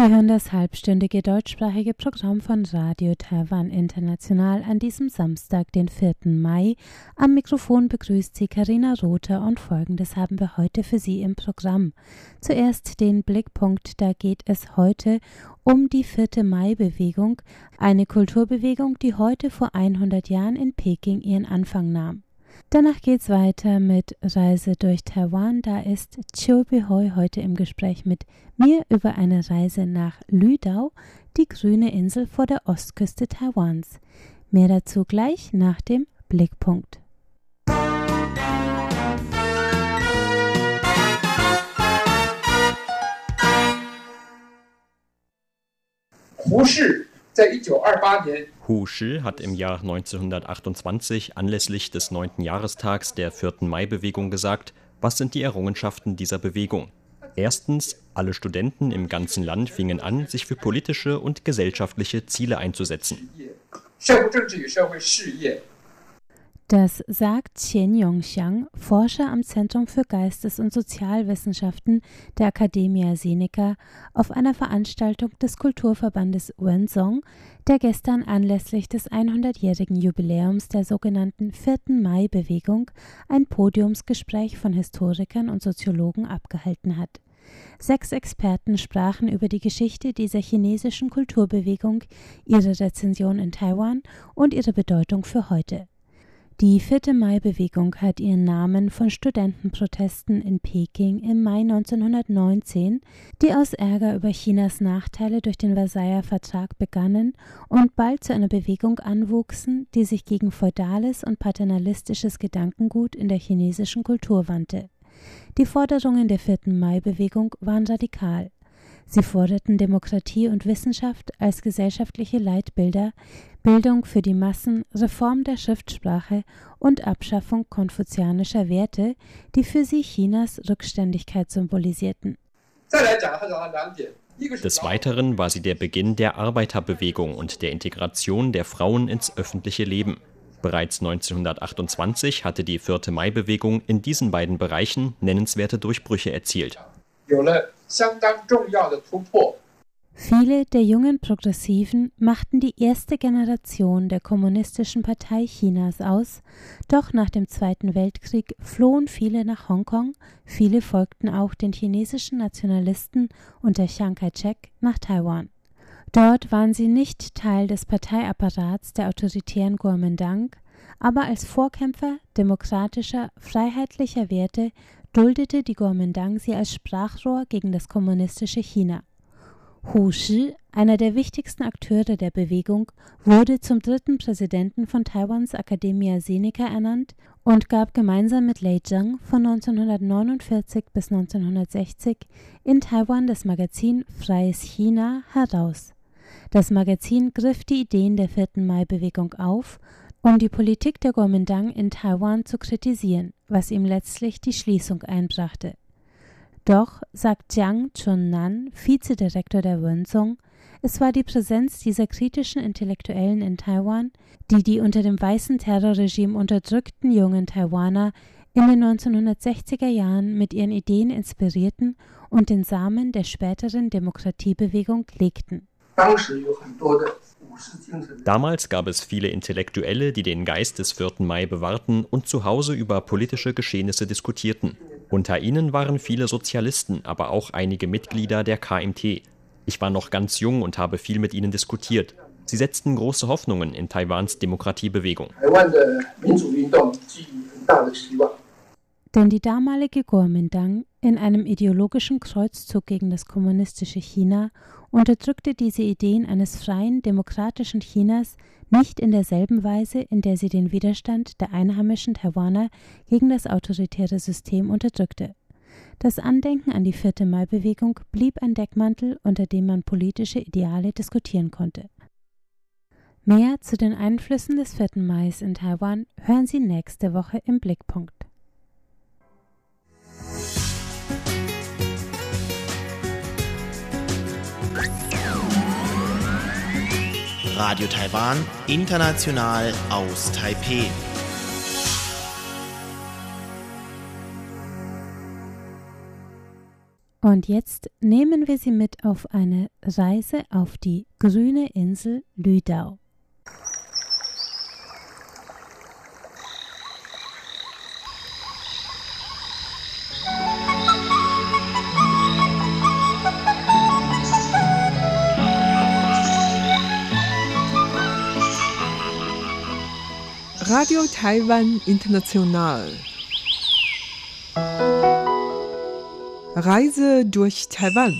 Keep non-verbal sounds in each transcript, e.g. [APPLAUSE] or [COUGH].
Sie hören das halbstündige deutschsprachige Programm von Radio Taiwan International an diesem Samstag, den 4. Mai. Am Mikrofon begrüßt Sie Karina Rother und folgendes haben wir heute für Sie im Programm. Zuerst den Blickpunkt, da geht es heute um die 4. Mai-Bewegung, eine Kulturbewegung, die heute vor 100 Jahren in Peking ihren Anfang nahm. Danach geht's weiter mit Reise durch Taiwan. Da ist Chiu Bihoi heute im Gespräch mit mir über eine Reise nach Lüdao, die grüne Insel vor der Ostküste Taiwans. Mehr dazu gleich nach dem Blickpunkt. Hushi Hu Shi hat im Jahr 1928 anlässlich des 9. Jahrestags der 4. Mai-Bewegung gesagt, was sind die Errungenschaften dieser Bewegung? Erstens, alle Studenten im ganzen Land fingen an, sich für politische und gesellschaftliche Ziele einzusetzen. Das sagt Qian Yongxiang, Forscher am Zentrum für Geistes- und Sozialwissenschaften der Academia Sinica, auf einer Veranstaltung des Kulturverbandes Wenzhong, der gestern anlässlich des 100-jährigen Jubiläums der sogenannten 4. Mai-Bewegung ein Podiumsgespräch von Historikern und Soziologen abgehalten hat. Sechs Experten sprachen über die Geschichte dieser chinesischen Kulturbewegung, ihre Rezension in Taiwan und ihre Bedeutung für heute. Die 4. Mai-Bewegung hat ihren Namen von Studentenprotesten in Peking im Mai 1919, die aus Ärger über Chinas Nachteile durch den Versailler Vertrag begannen und bald zu einer Bewegung anwuchsen, die sich gegen feudales und paternalistisches Gedankengut in der chinesischen Kultur wandte. Die Forderungen der 4. Mai-Bewegung waren radikal. Sie forderten Demokratie und Wissenschaft als gesellschaftliche Leitbilder, Bildung für die Massen, Reform der Schriftsprache und Abschaffung konfuzianischer Werte, die für sie Chinas Rückständigkeit symbolisierten. Des Weiteren war sie der Beginn der Arbeiterbewegung und der Integration der Frauen ins öffentliche Leben. Bereits 1928 hatte die 4. Mai-Bewegung in diesen beiden Bereichen nennenswerte Durchbrüche erzielt. 有了相当重要的突破。 Viele der jungen Progressiven machten die erste Generation der Kommunistischen Partei Chinas aus, doch nach dem Zweiten Weltkrieg flohen viele nach Hongkong, viele folgten auch den chinesischen Nationalisten unter Chiang Kai-shek nach Taiwan. Dort waren sie nicht Teil des Parteiapparats der autoritären Kuomintang, aber als Vorkämpfer demokratischer, freiheitlicher Werte duldete die Kuomintang sie als Sprachrohr gegen das kommunistische China. Hu Shi, einer der wichtigsten Akteure der Bewegung, wurde zum dritten Präsidenten von Taiwans Academia Sinica ernannt und gab gemeinsam mit Lei Zheng von 1949 bis 1960 in Taiwan das Magazin Freies China heraus. Das Magazin griff die Ideen der 4. Mai-Bewegung auf, um die Politik der Kuomintang in Taiwan zu kritisieren, was ihm letztlich die Schließung einbrachte. Doch, sagt Jiang Chunnan, Vizedirektor der Wenzhong, es war die Präsenz dieser kritischen Intellektuellen in Taiwan, die die unter dem weißen Terrorregime unterdrückten jungen Taiwaner in den 1960er Jahren mit ihren Ideen inspirierten und den Samen der späteren Demokratiebewegung legten. 当时有很多的武士精神， Damals gab es viele Intellektuelle, die den Geist des 4. Mai bewahrten und zu Hause über politische Geschehnisse diskutierten. Unter ihnen waren viele Sozialisten, aber auch einige Mitglieder der KMT. Ich war noch ganz jung und habe viel mit ihnen diskutiert. Sie setzten große Hoffnungen in Taiwans Demokratiebewegung. Denn die damalige Kuomintang in einem ideologischen Kreuzzug gegen das kommunistische China unterdrückte diese Ideen eines freien, demokratischen Chinas nicht in derselben Weise, in der sie den Widerstand der einheimischen Taiwaner gegen das autoritäre System unterdrückte. Das Andenken an die 4. Mai-Bewegung blieb ein Deckmantel, unter dem man politische Ideale diskutieren konnte. Mehr zu den Einflüssen des 4. Mai in Taiwan hören Sie nächste Woche im Blickpunkt. Radio Taiwan, international aus Taipeh. Und jetzt nehmen wir Sie mit auf eine Reise auf die grüne Insel Lüdau. Radio Taiwan International. Reise durch Taiwan.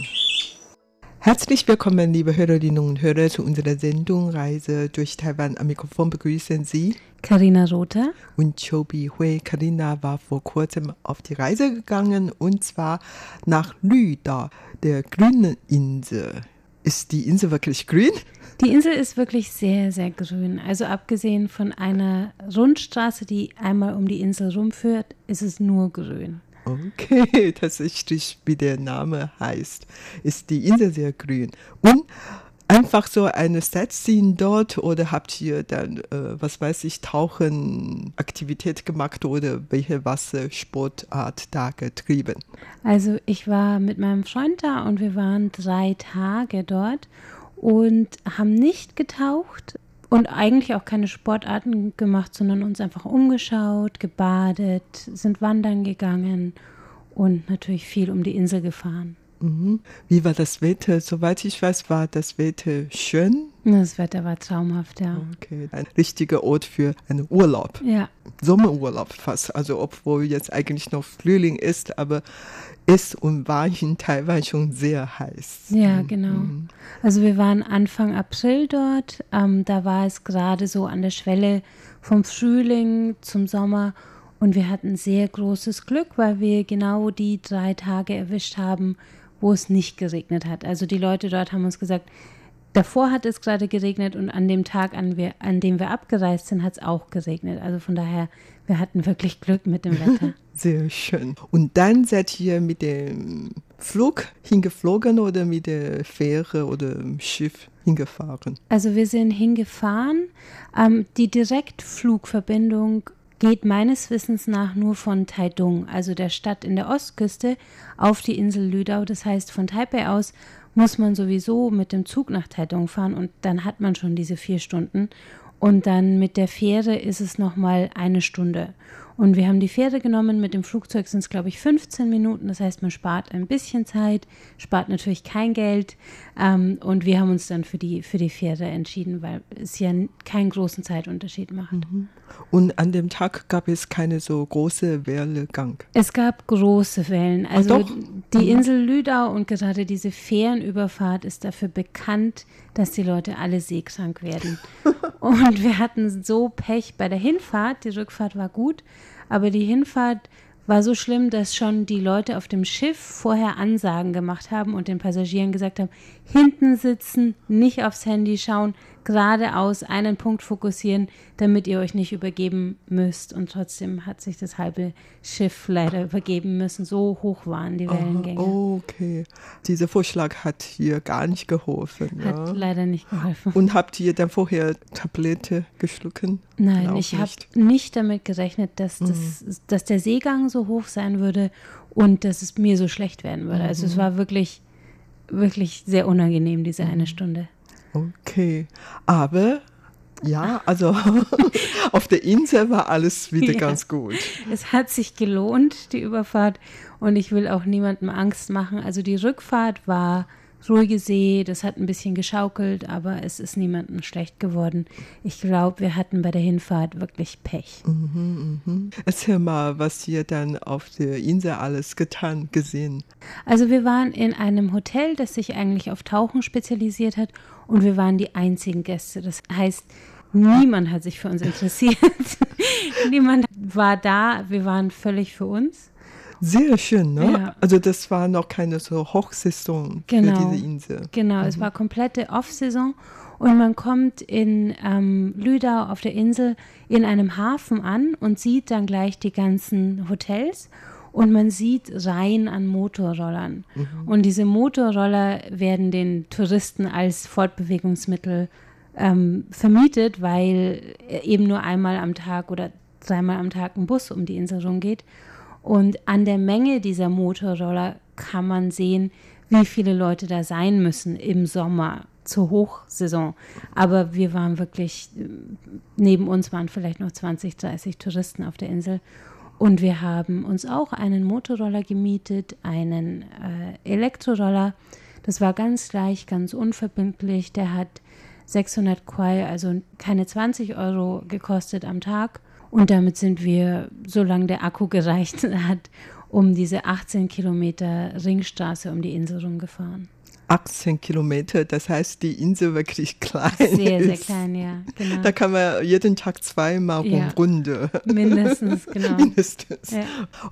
Herzlich willkommen, liebe Hörerinnen und Hörer, zu unserer Sendung Reise durch Taiwan. Am Mikrofon begrüßen Sie Karina Rother und Chobi Hui. Karina war vor kurzem auf die Reise gegangen und zwar nach Lüda, der grünen Insel. Ist die Insel wirklich grün? Die Insel ist wirklich sehr, sehr grün. Also abgesehen von einer Rundstraße, die einmal um die Insel rumführt, ist es nur grün. Okay, [LAUGHS] tatsächlich, wie der Name heißt, ist die Insel sehr grün. Und einfach so eine Sightseeing dort oder habt ihr dann, äh, was weiß ich, Tauchenaktivität gemacht oder welche Wassersportart da getrieben? Also ich war mit meinem Freund da und wir waren drei Tage dort und haben nicht getaucht und eigentlich auch keine Sportarten gemacht, sondern uns einfach umgeschaut, gebadet, sind wandern gegangen und natürlich viel um die Insel gefahren. Mhm. Wie war das Wetter? Soweit ich weiß, war das Wetter schön. Das Wetter war traumhaft, ja. Okay, ein richtiger Ort für einen Urlaub. Ja. Sommerurlaub fast. Also obwohl jetzt eigentlich noch Frühling ist, aber ist und war in Taiwan schon sehr heiß. Ja, genau. Also wir waren Anfang April dort. Ähm, da war es gerade so an der Schwelle vom Frühling zum Sommer. Und wir hatten sehr großes Glück, weil wir genau die drei Tage erwischt haben, wo es nicht geregnet hat. Also die Leute dort haben uns gesagt, davor hat es gerade geregnet und an dem Tag, an, wir, an dem wir abgereist sind, hat es auch geregnet. Also von daher, wir hatten wirklich Glück mit dem Wetter. [LAUGHS] Sehr schön. Und dann seid ihr mit dem Flug hingeflogen oder mit der Fähre oder dem Schiff hingefahren? Also wir sind hingefahren. Ähm, die Direktflugverbindung geht meines Wissens nach nur von Taidung, also der Stadt in der Ostküste, auf die Insel Lüdau. Das heißt, von Taipei aus muss man sowieso mit dem Zug nach Taidung fahren und dann hat man schon diese vier Stunden. Und dann mit der Fähre ist es nochmal eine Stunde. Und wir haben die Fähre genommen. Mit dem Flugzeug sind es, glaube ich, 15 Minuten. Das heißt, man spart ein bisschen Zeit, spart natürlich kein Geld. Ähm, und wir haben uns dann für die, für die Fähre entschieden, weil es ja keinen großen Zeitunterschied macht. Mhm. Und an dem Tag gab es keine so große Wellengang. Es gab große Wellen. Also doch? die Insel Lüdau und gerade diese Fährenüberfahrt ist dafür bekannt, dass die Leute alle seekrank werden. [LAUGHS] und wir hatten so Pech bei der Hinfahrt. Die Rückfahrt war gut, aber die Hinfahrt war so schlimm, dass schon die Leute auf dem Schiff vorher Ansagen gemacht haben und den Passagieren gesagt haben, hinten sitzen, nicht aufs Handy schauen, geradeaus einen Punkt fokussieren, damit ihr euch nicht übergeben müsst. Und trotzdem hat sich das halbe Schiff leider übergeben müssen. So hoch waren die Wellengänge. Oh, okay. Dieser Vorschlag hat hier gar nicht geholfen. Hat ja. leider nicht geholfen. Und habt ihr dann vorher Tablette geschlucken? Nein, Auch ich habe nicht. damit gerechnet, dass, das, dass der Seegang so hoch sein würde und dass es mir so schlecht werden würde. Also es war wirklich, wirklich sehr unangenehm, diese eine Stunde. Okay. Aber ja, also [LAUGHS] auf der Insel war alles wieder Ja. ganz gut. Es hat sich gelohnt, die Überfahrt. Und ich will auch niemandem Angst machen. Also die Rückfahrt war ruhige See, das hat ein bisschen geschaukelt, aber es ist niemandem schlecht geworden. Ich glaube, wir hatten bei der Hinfahrt wirklich Pech. Erzähl mal, was ihr dann auf der Insel alles getan, gesehen. Also wir waren in einem Hotel, das sich eigentlich auf Tauchen spezialisiert hat und wir waren die einzigen Gäste. Das heißt, niemand hat sich für uns interessiert. [LAUGHS] niemand war da, wir waren völlig für uns. Sehr schön, ne? Ja. Also das war noch keine so Hochsaison Genau. für diese Insel. Genau, es war komplette Off-Saison und man kommt in ähm, Lüdau auf der Insel in einem Hafen an und sieht dann gleich die ganzen Hotels und man sieht Reihen an Motorrollern. Und diese Motorroller werden den Touristen als Fortbewegungsmittel ähm, vermietet, weil eben nur einmal am Tag oder dreimal am Tag ein Bus um die Insel rumgeht. Und an der Menge dieser Motorroller kann man sehen, wie viele Leute da sein müssen im Sommer zur Hochsaison. Aber wir waren wirklich, neben uns waren vielleicht noch 20, 30 Touristen auf der Insel. Und wir haben uns auch einen Motorroller gemietet, einen äh, Elektroroller. Das war ganz leicht, ganz unverbindlich. Der hat 600 Quai, also keine 20 Euro gekostet am Tag. Und damit sind wir, solange der Akku gereicht [LAUGHS] hat, um diese 18 Kilometer Ringstraße um die Insel rumgefahren. 18 Kilometer, das heißt die Insel wirklich klein Sehr, sehr ist. klein, ja, genau. Da kann man jeden Tag zweimal Ja. rumrunde. Mindestens, [LAUGHS] genau. Mindestens. Ja.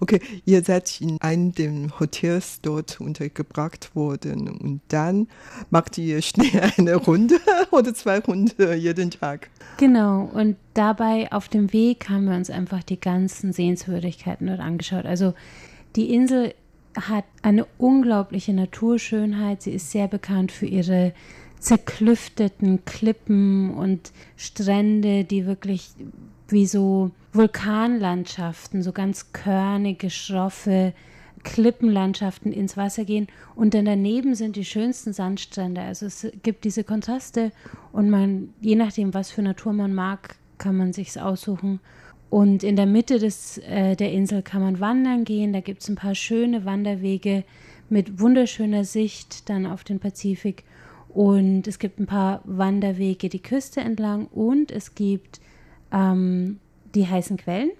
Okay, ihr seid in einem der Hotels dort untergebracht worden und dann macht ihr schnell [LAUGHS] eine Runde oder zwei Runden jeden Tag. Genau, und dabei auf dem Weg haben wir uns einfach die ganzen Sehenswürdigkeiten dort angeschaut. Also die Insel hat eine unglaubliche Naturschönheit. Sie ist sehr bekannt für ihre zerklüfteten Klippen und Strände, die wirklich wie so Vulkanlandschaften, so ganz körnige, schroffe Klippenlandschaften ins Wasser gehen. Und dann daneben sind die schönsten Sandstrände. Also es gibt diese Kontraste und man, je nachdem, was für Natur man mag, kann man sich's aussuchen. Und in der Mitte des, äh, der Insel kann man wandern gehen. Da gibt es ein paar schöne Wanderwege mit wunderschöner Sicht dann auf den Pazifik. Und es gibt ein paar Wanderwege die Küste entlang und es gibt ähm, die heißen Quellen.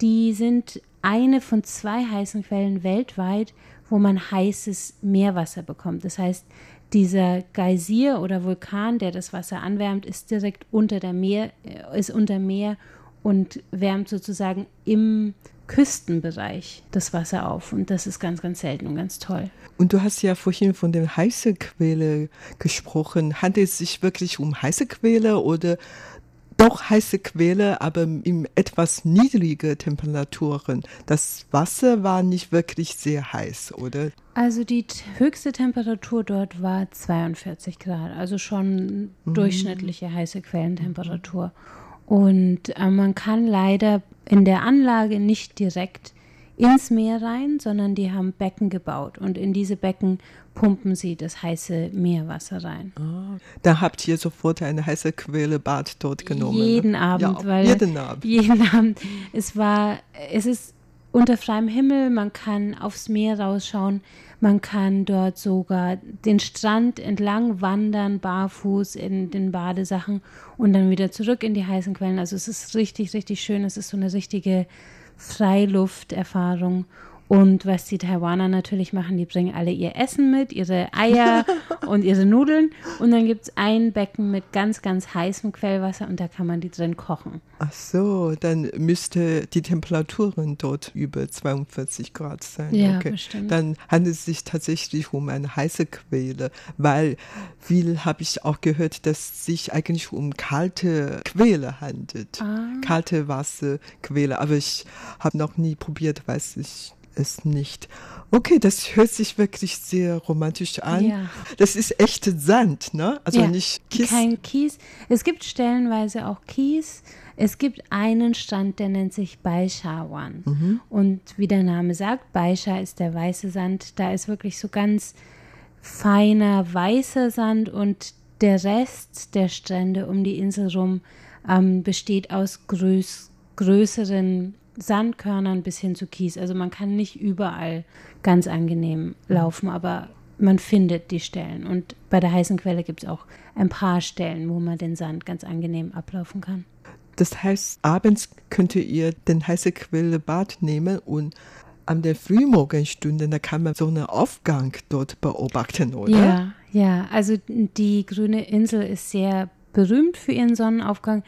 Die sind eine von zwei heißen Quellen weltweit, wo man heißes Meerwasser bekommt. Das heißt, dieser Geysir oder Vulkan, der das Wasser anwärmt, ist direkt unter der Meer, äh, ist unter Meer und wärmt sozusagen im Küstenbereich das Wasser auf. Und das ist ganz, ganz selten und ganz toll. Und du hast ja vorhin von der heiße Quelle gesprochen. Handelt es sich wirklich um heiße Quelle oder doch heiße Quelle, aber in etwas niedrige Temperaturen? Das Wasser war nicht wirklich sehr heiß, oder? Also die höchste Temperatur dort war 42 Grad, also schon durchschnittliche heiße Quellentemperatur. Und äh, man kann leider in der Anlage nicht direkt ins Meer rein, sondern die haben Becken gebaut und in diese Becken pumpen sie das heiße Meerwasser rein. Da habt ihr sofort eine heiße Quelle Bad dort genommen. Jeden Abend, ja, weil jeden Abend. jeden Abend. Es war, es ist unter freiem Himmel, man kann aufs Meer rausschauen, man kann dort sogar den Strand entlang wandern, barfuß in den Badesachen und dann wieder zurück in die heißen Quellen. Also es ist richtig, richtig schön. Es ist so eine richtige Freilufterfahrung. Und was die Taiwaner natürlich machen, die bringen alle ihr Essen mit, ihre Eier [LAUGHS] und ihre Nudeln. Und dann gibt es ein Becken mit ganz, ganz heißem Quellwasser und da kann man die drin kochen. Ach so, dann müsste die Temperaturen dort über 42 Grad sein. Ja, okay. bestimmt. Dann handelt es sich tatsächlich um eine heiße Quelle, weil viel habe ich auch gehört, dass es sich eigentlich um kalte Quelle handelt. Ah. Kalte Wasserquelle, aber ich habe noch nie probiert, weiß ich es nicht. Okay, das hört sich wirklich sehr romantisch an. Ja. Das ist echter Sand, ne? Also Ja, nicht Kies. Kein Kies. Es gibt stellenweise auch Kies. Es gibt einen Strand, der nennt sich Baishawan. Mhm. Und wie der Name sagt, Baisha ist der weiße Sand. Da ist wirklich so ganz feiner weißer Sand und der Rest der Strände um die Insel rum ähm, besteht aus größ größeren Sandkörnern bis hin zu Kies. Also man kann nicht überall ganz angenehm laufen, aber man findet die Stellen. Und bei der heißen Quelle gibt es auch ein paar Stellen, wo man den Sand ganz angenehm ablaufen kann. Das heißt, abends könnt ihr den heiße Quelle Bad nehmen und an der Frühmorgenstunde, da kann man so einen Aufgang dort beobachten, oder? Ja, ja. Also die grüne Insel ist sehr berühmt für ihren Sonnenaufgang.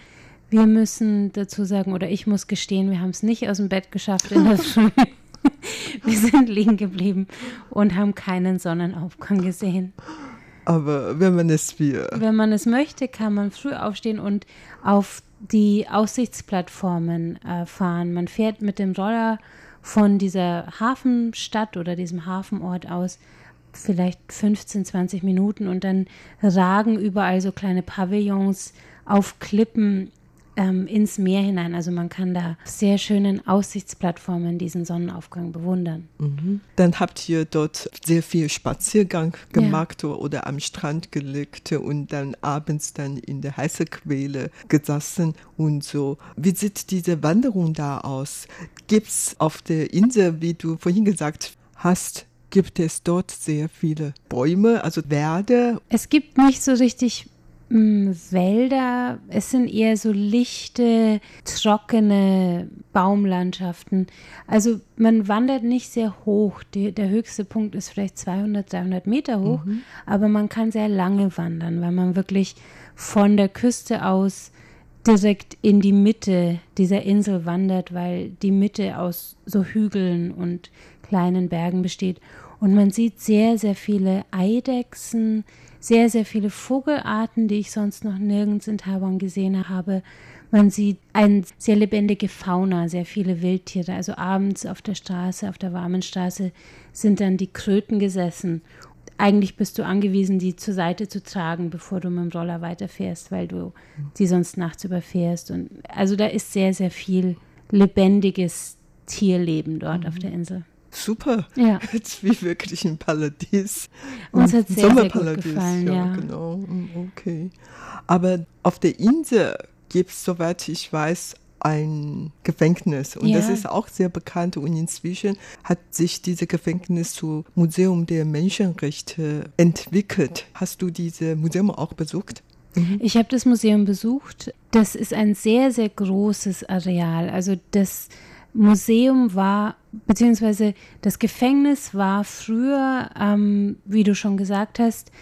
Wir müssen dazu sagen, oder ich muss gestehen, wir haben es nicht aus dem Bett geschafft in der [LAUGHS] Früh. [LAUGHS] Wir sind liegen geblieben und haben keinen Sonnenaufgang gesehen. Aber wenn man es will. Wenn man es möchte, kann man früh aufstehen und auf die Aussichtsplattformen äh, fahren. Man fährt mit dem Roller von dieser Hafenstadt oder diesem Hafenort aus vielleicht 15, 20 Minuten und dann ragen überall so kleine Pavillons auf Klippen ähm, ins Meer hinein. Also man kann da sehr schönen Aussichtsplattformen diesen Sonnenaufgang bewundern. Mhm. Dann habt ihr dort sehr viel Spaziergang gemacht ja. oder am Strand gelegt und dann abends dann in der heißen Quelle gesessen und so. Wie sieht diese Wanderung da aus? Gibt es auf der Insel, wie du vorhin gesagt hast, gibt es dort sehr viele Bäume, also Werde? Es gibt nicht so richtig hm, Wälder, es sind eher so lichte, trockene Baumlandschaften. Also man wandert nicht sehr hoch. Die, der höchste Punkt ist vielleicht 200, 300 Meter hoch, mhm. aber man kann sehr lange wandern, weil man wirklich von der Küste aus direkt in die Mitte dieser Insel wandert, weil die Mitte aus so Hügeln und kleinen Bergen besteht. Und man sieht sehr, sehr viele Eidechsen, sehr, sehr viele Vogelarten, die ich sonst noch nirgends in Taiwan gesehen habe. Man sieht eine sehr lebendige Fauna, sehr viele Wildtiere. Also abends auf der Straße, auf der warmen Straße sind dann die Kröten gesessen. Eigentlich bist du angewiesen, die zur Seite zu tragen, bevor du mit dem Roller weiterfährst, weil du die sonst nachts überfährst. Und also da ist sehr, sehr viel lebendiges Tierleben dort mhm. auf der Insel super. Ja. [LAUGHS] Jetzt wie wirklich ein Paradies. Uns hat sehr, sehr gut gefallen, ja, ja. Genau, mm, okay. Aber auf der Insel gibt es, soweit ich weiß, ein Gefängnis und ja. das ist auch sehr bekannt und inzwischen hat sich dieses Gefängnis zu Museum der Menschenrechte entwickelt. Hast du dieses Museum auch besucht? Mhm. Ich habe das Museum besucht. Das ist ein sehr, sehr großes Areal. Also das Museum war, beziehungsweise das Gefängnis war früher, ähm, wie du schon gesagt hast,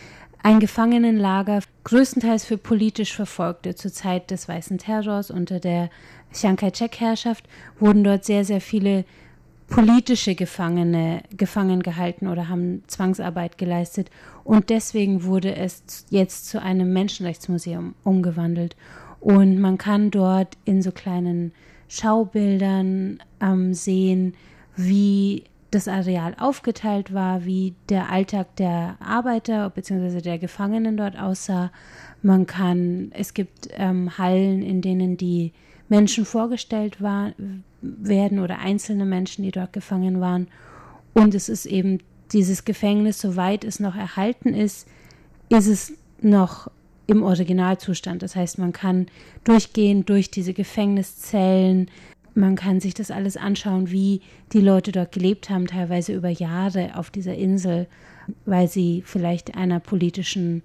ein Gefangenenlager, größtenteils für politisch Verfolgte. Zur Zeit des Weißen Terrors unter der Chiang Kai-shek-Herrschaft wurden dort sehr, sehr viele politische Gefangene gefangen gehalten oder haben Zwangsarbeit geleistet. Und deswegen wurde es jetzt zu einem Menschenrechtsmuseum umgewandelt. Und man kann dort in so kleinen Schaubildern ähm, sehen, wie das Areal aufgeteilt war, wie der Alltag der Arbeiter bzw. der Gefangenen dort aussah. Man kann, es gibt ähm, Hallen, in denen die Menschen vorgestellt war, werden oder einzelne Menschen, die dort gefangen waren. Und es ist eben dieses Gefängnis, soweit es noch erhalten ist, ist es noch im Originalzustand. Das heißt, man kann durchgehen durch diese Gefängniszellen, man kann sich das alles anschauen, wie die Leute dort gelebt haben, teilweise über Jahre auf dieser Insel, weil sie vielleicht einer politischen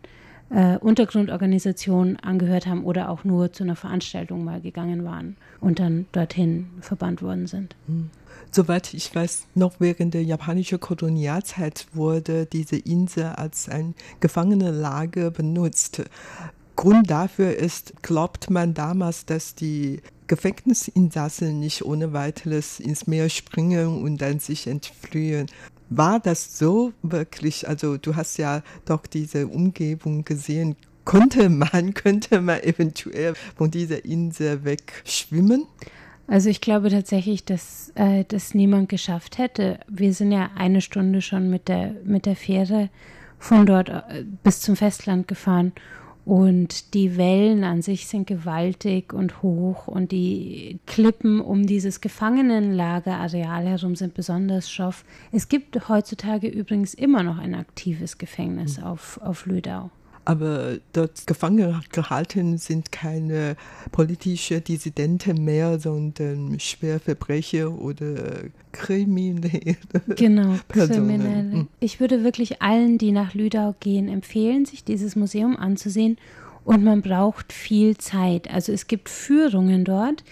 äh, Untergrundorganisation angehört haben oder auch nur zu einer Veranstaltung mal gegangen waren und dann dorthin verbannt worden sind. Mhm. Soweit ich weiß, noch während der japanischen Kolonialzeit wurde diese Insel als ein Gefangenenlager benutzt. Grund dafür ist, glaubt man damals, dass die Gefängnisinsassen nicht ohne weiteres ins Meer springen und dann sich entfliehen. War das so wirklich? Also du hast ja doch diese Umgebung gesehen. Konnte man, [LAUGHS] könnte man eventuell von dieser Insel wegschwimmen? Also ich glaube tatsächlich, dass äh, das niemand geschafft hätte. Wir sind ja eine Stunde schon mit der, mit der Fähre von dort äh, bis zum Festland gefahren. Und die Wellen an sich sind gewaltig und hoch und die Klippen um dieses Gefangenenlagerareal herum sind besonders schroff. Es gibt heutzutage übrigens immer noch ein aktives Gefängnis mhm. auf, auf Lüdau. Aber dort gefangen gehalten sind keine politischen Dissidenten mehr, sondern Schwerverbrecher oder Kriminelle. [LAUGHS] Genau, Kriminelle. Hm. Ich würde wirklich allen, die nach Lüdau gehen, empfehlen, sich dieses Museum anzusehen. Und man braucht viel Zeit. Also es gibt Führungen dort,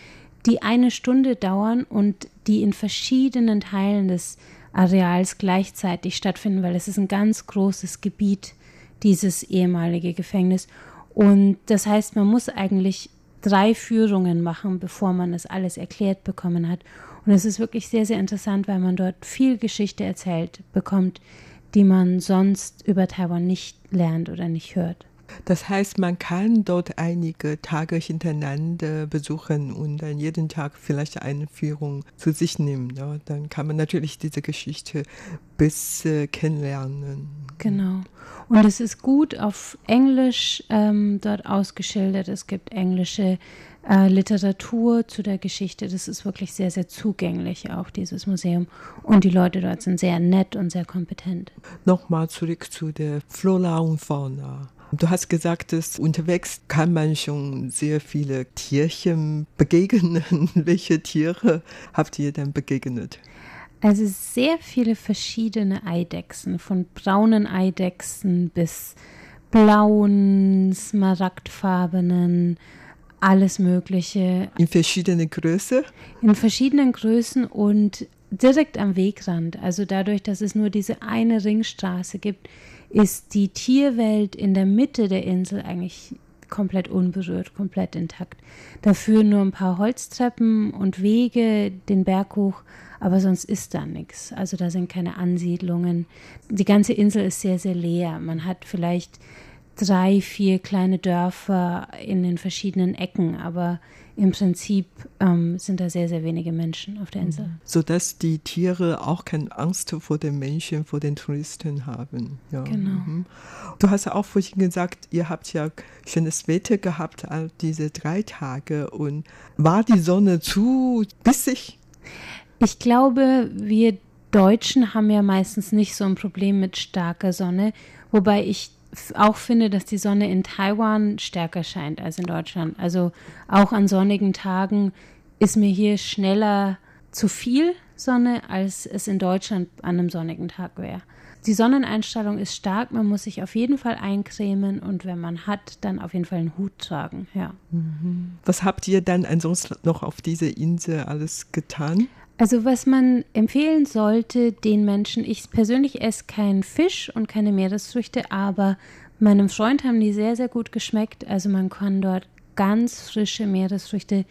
die eine Stunde dauern und die in verschiedenen Teilen des Areals gleichzeitig stattfinden, weil es ist ein ganz großes Gebiet dieses ehemalige Gefängnis. Und das heißt, man muss eigentlich drei Führungen machen, bevor man das alles erklärt bekommen hat. Und es ist wirklich sehr, sehr interessant, weil man dort viel Geschichte erzählt bekommt, die man sonst über Taiwan nicht lernt oder nicht hört. Das heißt, man kann dort einige Tage hintereinander besuchen und dann jeden Tag vielleicht eine Führung zu sich nehmen. Ja, dann kann man natürlich diese Geschichte besser kennenlernen. Genau. Und es ist gut auf Englisch ähm, dort ausgeschildert. Es gibt englische äh, Literatur zu der Geschichte. Das ist wirklich sehr, sehr zugänglich, auch dieses Museum. Und die Leute dort sind sehr nett und sehr kompetent. Nochmal zurück zu der Flora und Fauna. Du hast gesagt, dass unterwegs kann man schon sehr viele Tierchen begegnen. [LAUGHS] Welche Tiere habt ihr denn begegnet? Also sehr viele verschiedene Eidechsen, von braunen Eidechsen bis blauen, smaragdfarbenen, alles Mögliche. In verschiedene Größe? In verschiedenen Größen und direkt am Wegrand. Also dadurch, dass es nur diese eine Ringstraße gibt, ist die Tierwelt in der Mitte der Insel eigentlich komplett unberührt, komplett intakt. Da führen nur ein paar Holztreppen und Wege den Berg hoch, aber sonst ist da nichts. Also da sind keine Ansiedlungen. Die ganze Insel ist sehr, sehr leer. Man hat vielleicht drei, vier kleine Dörfer in den verschiedenen Ecken, aber im Prinzip ähm, sind da sehr, sehr wenige Menschen auf der Insel. Mhm. Sodass die Tiere auch keine Angst vor den Menschen, vor den Touristen haben. Ja. Genau. Mhm. Du hast ja auch vorhin gesagt, ihr habt ja schönes Wetter gehabt, all diese drei Tage. Und war die Sonne zu bissig? Ich glaube, wir Deutschen haben ja meistens nicht so ein Problem mit starker Sonne, wobei ich auch finde, dass die Sonne in Taiwan stärker scheint als in Deutschland. Also auch an sonnigen Tagen ist mir hier schneller zu viel Sonne, als es in Deutschland an einem sonnigen Tag wäre. Die Sonneneinstrahlung ist stark, man muss sich auf jeden Fall eincremen und wenn man hat, dann auf jeden Fall einen Hut tragen, ja. Mhm. Was habt ihr dann ansonsten noch auf dieser Insel alles getan? Also was man empfehlen sollte den Menschen, ich persönlich esse keinen Fisch und keine Meeresfrüchte, aber meinem Freund haben die sehr, sehr gut geschmeckt. Also man kann dort ganz frische Meeresfrüchte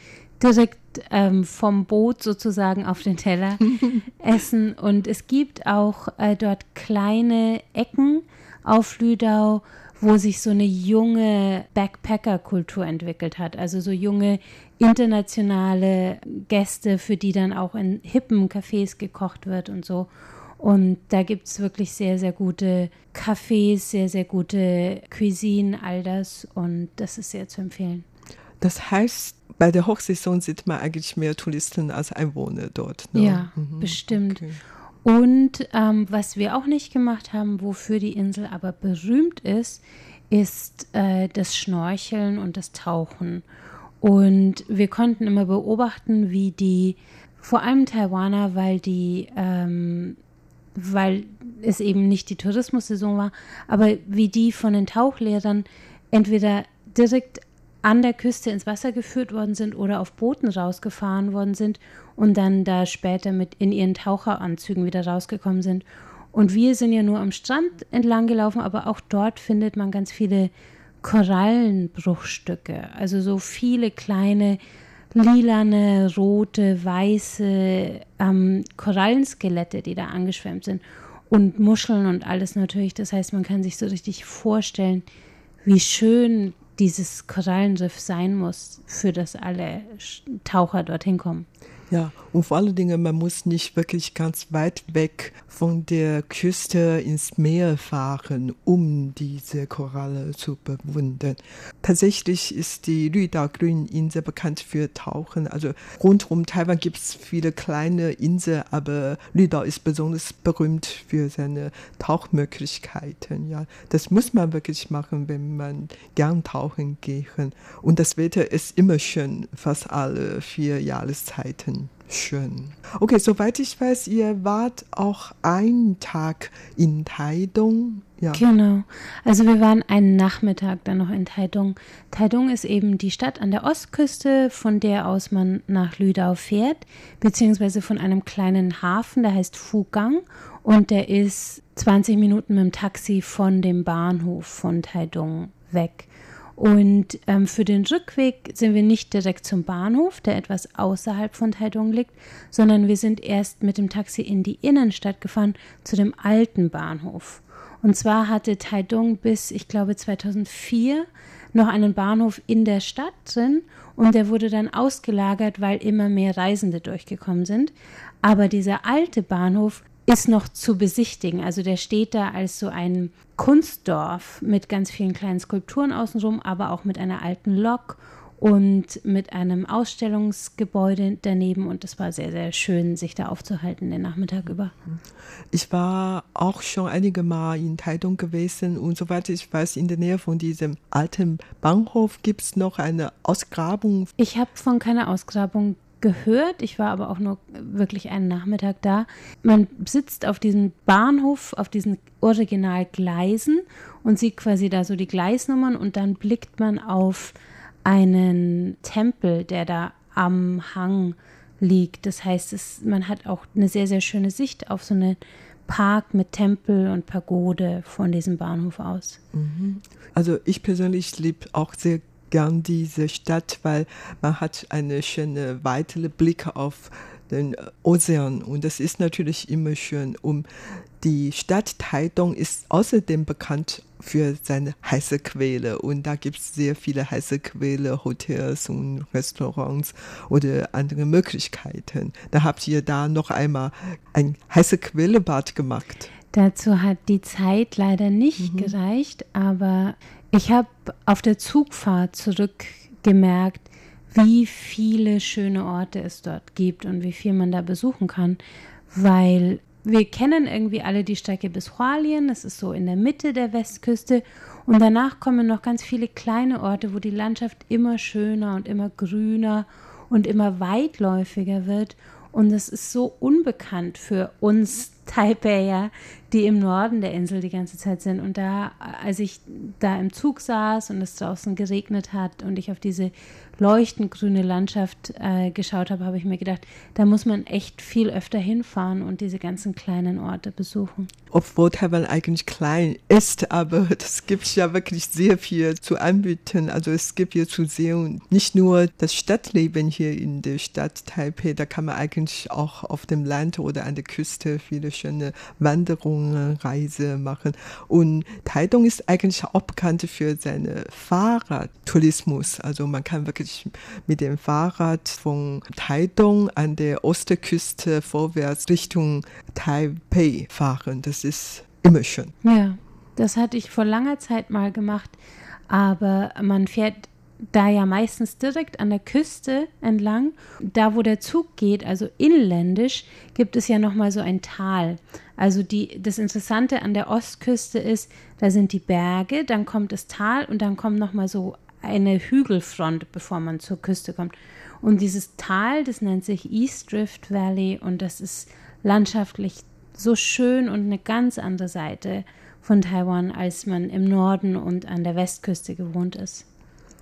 direkt ähm, vom Boot sozusagen auf den Teller [LAUGHS] essen. Und es gibt auch äh, dort kleine Ecken auf Lüdau, wo sich so eine junge Backpacker-Kultur entwickelt hat. Also so junge internationale Gäste, für die dann auch in hippen Cafés gekocht wird und so. Und da gibt es wirklich sehr, sehr gute Cafés, sehr, sehr gute Cuisine, all das. Und das ist sehr zu empfehlen. Das heißt, bei der Hochsaison sieht man eigentlich mehr Touristen als Einwohner dort. Ne? Ja, mhm. bestimmt. Okay. Und ähm, was wir auch nicht gemacht haben, wofür die Insel aber berühmt ist, ist äh, das Schnorcheln und das Tauchen. Und wir konnten immer beobachten, wie die, vor allem Taiwaner, weil die, ähm, weil es eben nicht die Tourismussaison war, aber wie die von den Tauchlehrern entweder direkt an der Küste ins Wasser geführt worden sind oder auf Booten rausgefahren worden sind und dann da später mit in ihren Taucheranzügen wieder rausgekommen sind. Und wir sind ja nur am Strand entlang gelaufen, aber auch dort findet man ganz viele Korallenbruchstücke, also so viele kleine lilane, rote, weiße ähm, Korallenskelette, die da angeschwemmt sind und Muscheln und alles natürlich. Das heißt, man kann sich so richtig vorstellen, wie schön dieses Korallenriff sein muss, für das alle Taucher dorthin kommen. Ja, und vor allen Dingen, man muss nicht wirklich ganz weit weg von der Küste ins Meer fahren, um diese Koralle zu bewundern. Tatsächlich ist die Lüdao-Grüninsel bekannt für Tauchen. Also rund um Taiwan gibt es viele kleine Inseln, aber Lüdao ist besonders berühmt für seine Tauchmöglichkeiten. Ja, das muss man wirklich machen, wenn man gern tauchen geht. Und das Wetter ist immer schön, fast alle vier Jahreszeiten. Schön. Okay, soweit ich weiß, ihr wart auch einen Tag in Taidong. Ja. Genau. Also wir waren einen Nachmittag dann noch in Taidong. Taidong ist eben die Stadt an der Ostküste, von der aus man nach Lüdau fährt, beziehungsweise von einem kleinen Hafen, der heißt Fugang und der ist 20 Minuten mit dem Taxi von dem Bahnhof von Taidong weg. Und ähm, für den Rückweg sind wir nicht direkt zum Bahnhof, der etwas außerhalb von Taidong liegt, sondern wir sind erst mit dem Taxi in die Innenstadt gefahren, zu dem alten Bahnhof. Und zwar hatte Taidong bis, ich glaube, 2004 noch einen Bahnhof in der Stadt drin und der wurde dann ausgelagert, weil immer mehr Reisende durchgekommen sind. Aber dieser alte Bahnhof ist noch zu besichtigen. Also der steht da als so ein Kunstdorf mit ganz vielen kleinen Skulpturen außenrum, aber auch mit einer alten Lok und mit einem Ausstellungsgebäude daneben. Und es war sehr, sehr schön, sich da aufzuhalten den Nachmittag über. Ich war auch schon einige Mal in Taidong gewesen und soweit ich weiß, in der Nähe von diesem alten Bahnhof gibt es noch eine Ausgrabung. Ich habe von keiner Ausgrabung gehört. Ich war aber auch nur wirklich einen Nachmittag da. Man sitzt auf diesem Bahnhof, auf diesen Originalgleisen und sieht quasi da so die Gleisnummern und dann blickt man auf einen Tempel, der da am Hang liegt. Das heißt, es, man hat auch eine sehr, sehr schöne Sicht auf so einen Park mit Tempel und Pagode von diesem Bahnhof aus. Mhm. Also ich persönlich liebe auch sehr gern diese Stadt, weil man hat eine schöne weitere Blick auf den Ozean und das ist natürlich immer schön. Um die Stadt Taidong ist außerdem bekannt für seine heiße Quelle und da gibt es sehr viele heiße Quelle, Hotels und Restaurants oder andere Möglichkeiten. Da habt ihr da noch einmal ein heiße Quellebad gemacht. Dazu hat die Zeit leider nicht mhm. gereicht, aber ich habe auf der Zugfahrt zurück gemerkt, wie viele schöne Orte es dort gibt und wie viel man da besuchen kann, weil wir kennen irgendwie alle die Strecke bis Hualien, das ist so in der Mitte der Westküste und danach kommen noch ganz viele kleine Orte, wo die Landschaft immer schöner und immer grüner und immer weitläufiger wird und es ist so unbekannt für uns Taipeier, die im Norden der Insel die ganze Zeit sind. Und da, als ich da im Zug saß und es draußen geregnet hat und ich auf diese leuchtend grüne Landschaft äh, geschaut habe, habe ich mir gedacht, da muss man echt viel öfter hinfahren und diese ganzen kleinen Orte besuchen. Obwohl Taiwan eigentlich klein ist, aber [LAUGHS] es gibt ja wirklich sehr viel zu anbieten. Also es gibt hier zu sehen, nicht nur das Stadtleben hier in der Stadt Taipei, da kann man eigentlich auch auf dem Land oder an der Küste viele schöne Wanderungen, Reise machen. Und Taidong ist eigentlich auch bekannt für seine Fahrradtourismus. Also man kann wirklich ich mit dem Fahrrad von Taidong an der Ostküste vorwärts Richtung Taipei fahren. Das ist immer schön. Ja, das hatte ich vor langer Zeit mal gemacht, aber man fährt da ja meistens direkt an der Küste entlang. Da, wo der Zug geht, also inländisch, gibt es ja nochmal so ein Tal. Also die, das Interessante an der Ostküste ist, da sind die Berge, dann kommt das Tal und dann kommen nochmal so eine Hügelfront, bevor man zur Küste kommt. Und dieses Tal, das nennt sich East Drift Valley und das ist landschaftlich so schön und eine ganz andere Seite von Taiwan, als man im Norden und an der Westküste gewohnt ist.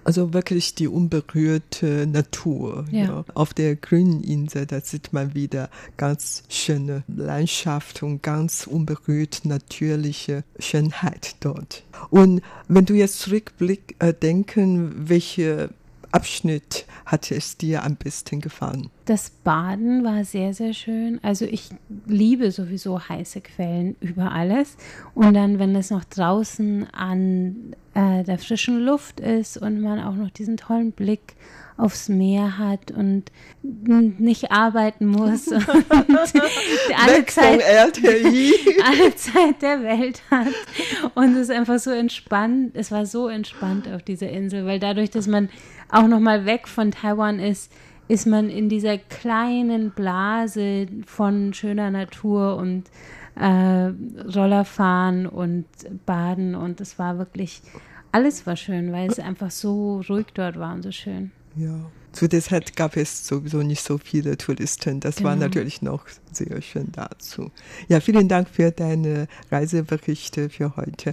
Also wirklich die unberührte Natur. Ja. ja. Auf der grünen Insel, da sieht man wieder ganz schöne Landschaft und ganz unberührt natürliche Schönheit dort. Und wenn du jetzt zurückblick äh, denken, welche Abschnitt hat es dir am besten gefallen? Das Baden war sehr, sehr schön. Also ich liebe sowieso heiße Quellen über alles. Und dann, wenn es noch draußen an äh, der frischen Luft ist und man auch noch diesen tollen Blick aufs Meer hat und nicht arbeiten muss [LAUGHS] und alle Zeit, [LAUGHS] alle Zeit der Welt hat. Und es ist einfach so entspannt, es war so entspannt auf dieser Insel, weil dadurch, dass man auch noch mal weg von Taiwan ist, ist man in dieser kleinen Blase von schöner Natur und äh, Rollerfahren und Baden und es war wirklich, alles war schön, weil es einfach so ruhig dort war und so schön. Ja. Zu der Zeit gab es sowieso nicht so viele Touristen. Das genau. war natürlich noch sehr schön dazu. Ja, vielen Dank für deine Reiseberichte für heute.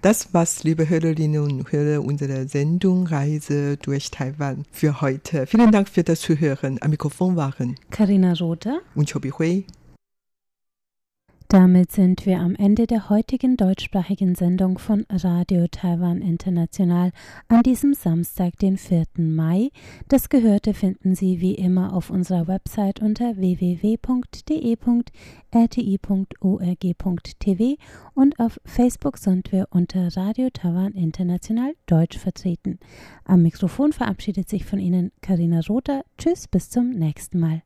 Das war's, liebe Hörerinnen und Hörer, unsere Sendung Reise durch Taiwan für heute. Vielen Dank für das Zuhören. Am Mikrofon waren Karina Rother und Chobi Hui. Damit sind wir am Ende der heutigen deutschsprachigen Sendung von Radio Taiwan International an diesem Samstag, den 4. Mai. Das Gehörte finden Sie wie immer auf unserer Website unter www.de.rti.org.tv und auf Facebook sind wir unter Radio Taiwan International Deutsch vertreten. Am Mikrofon verabschiedet sich von Ihnen Karina Rother. Tschüss, bis zum nächsten Mal.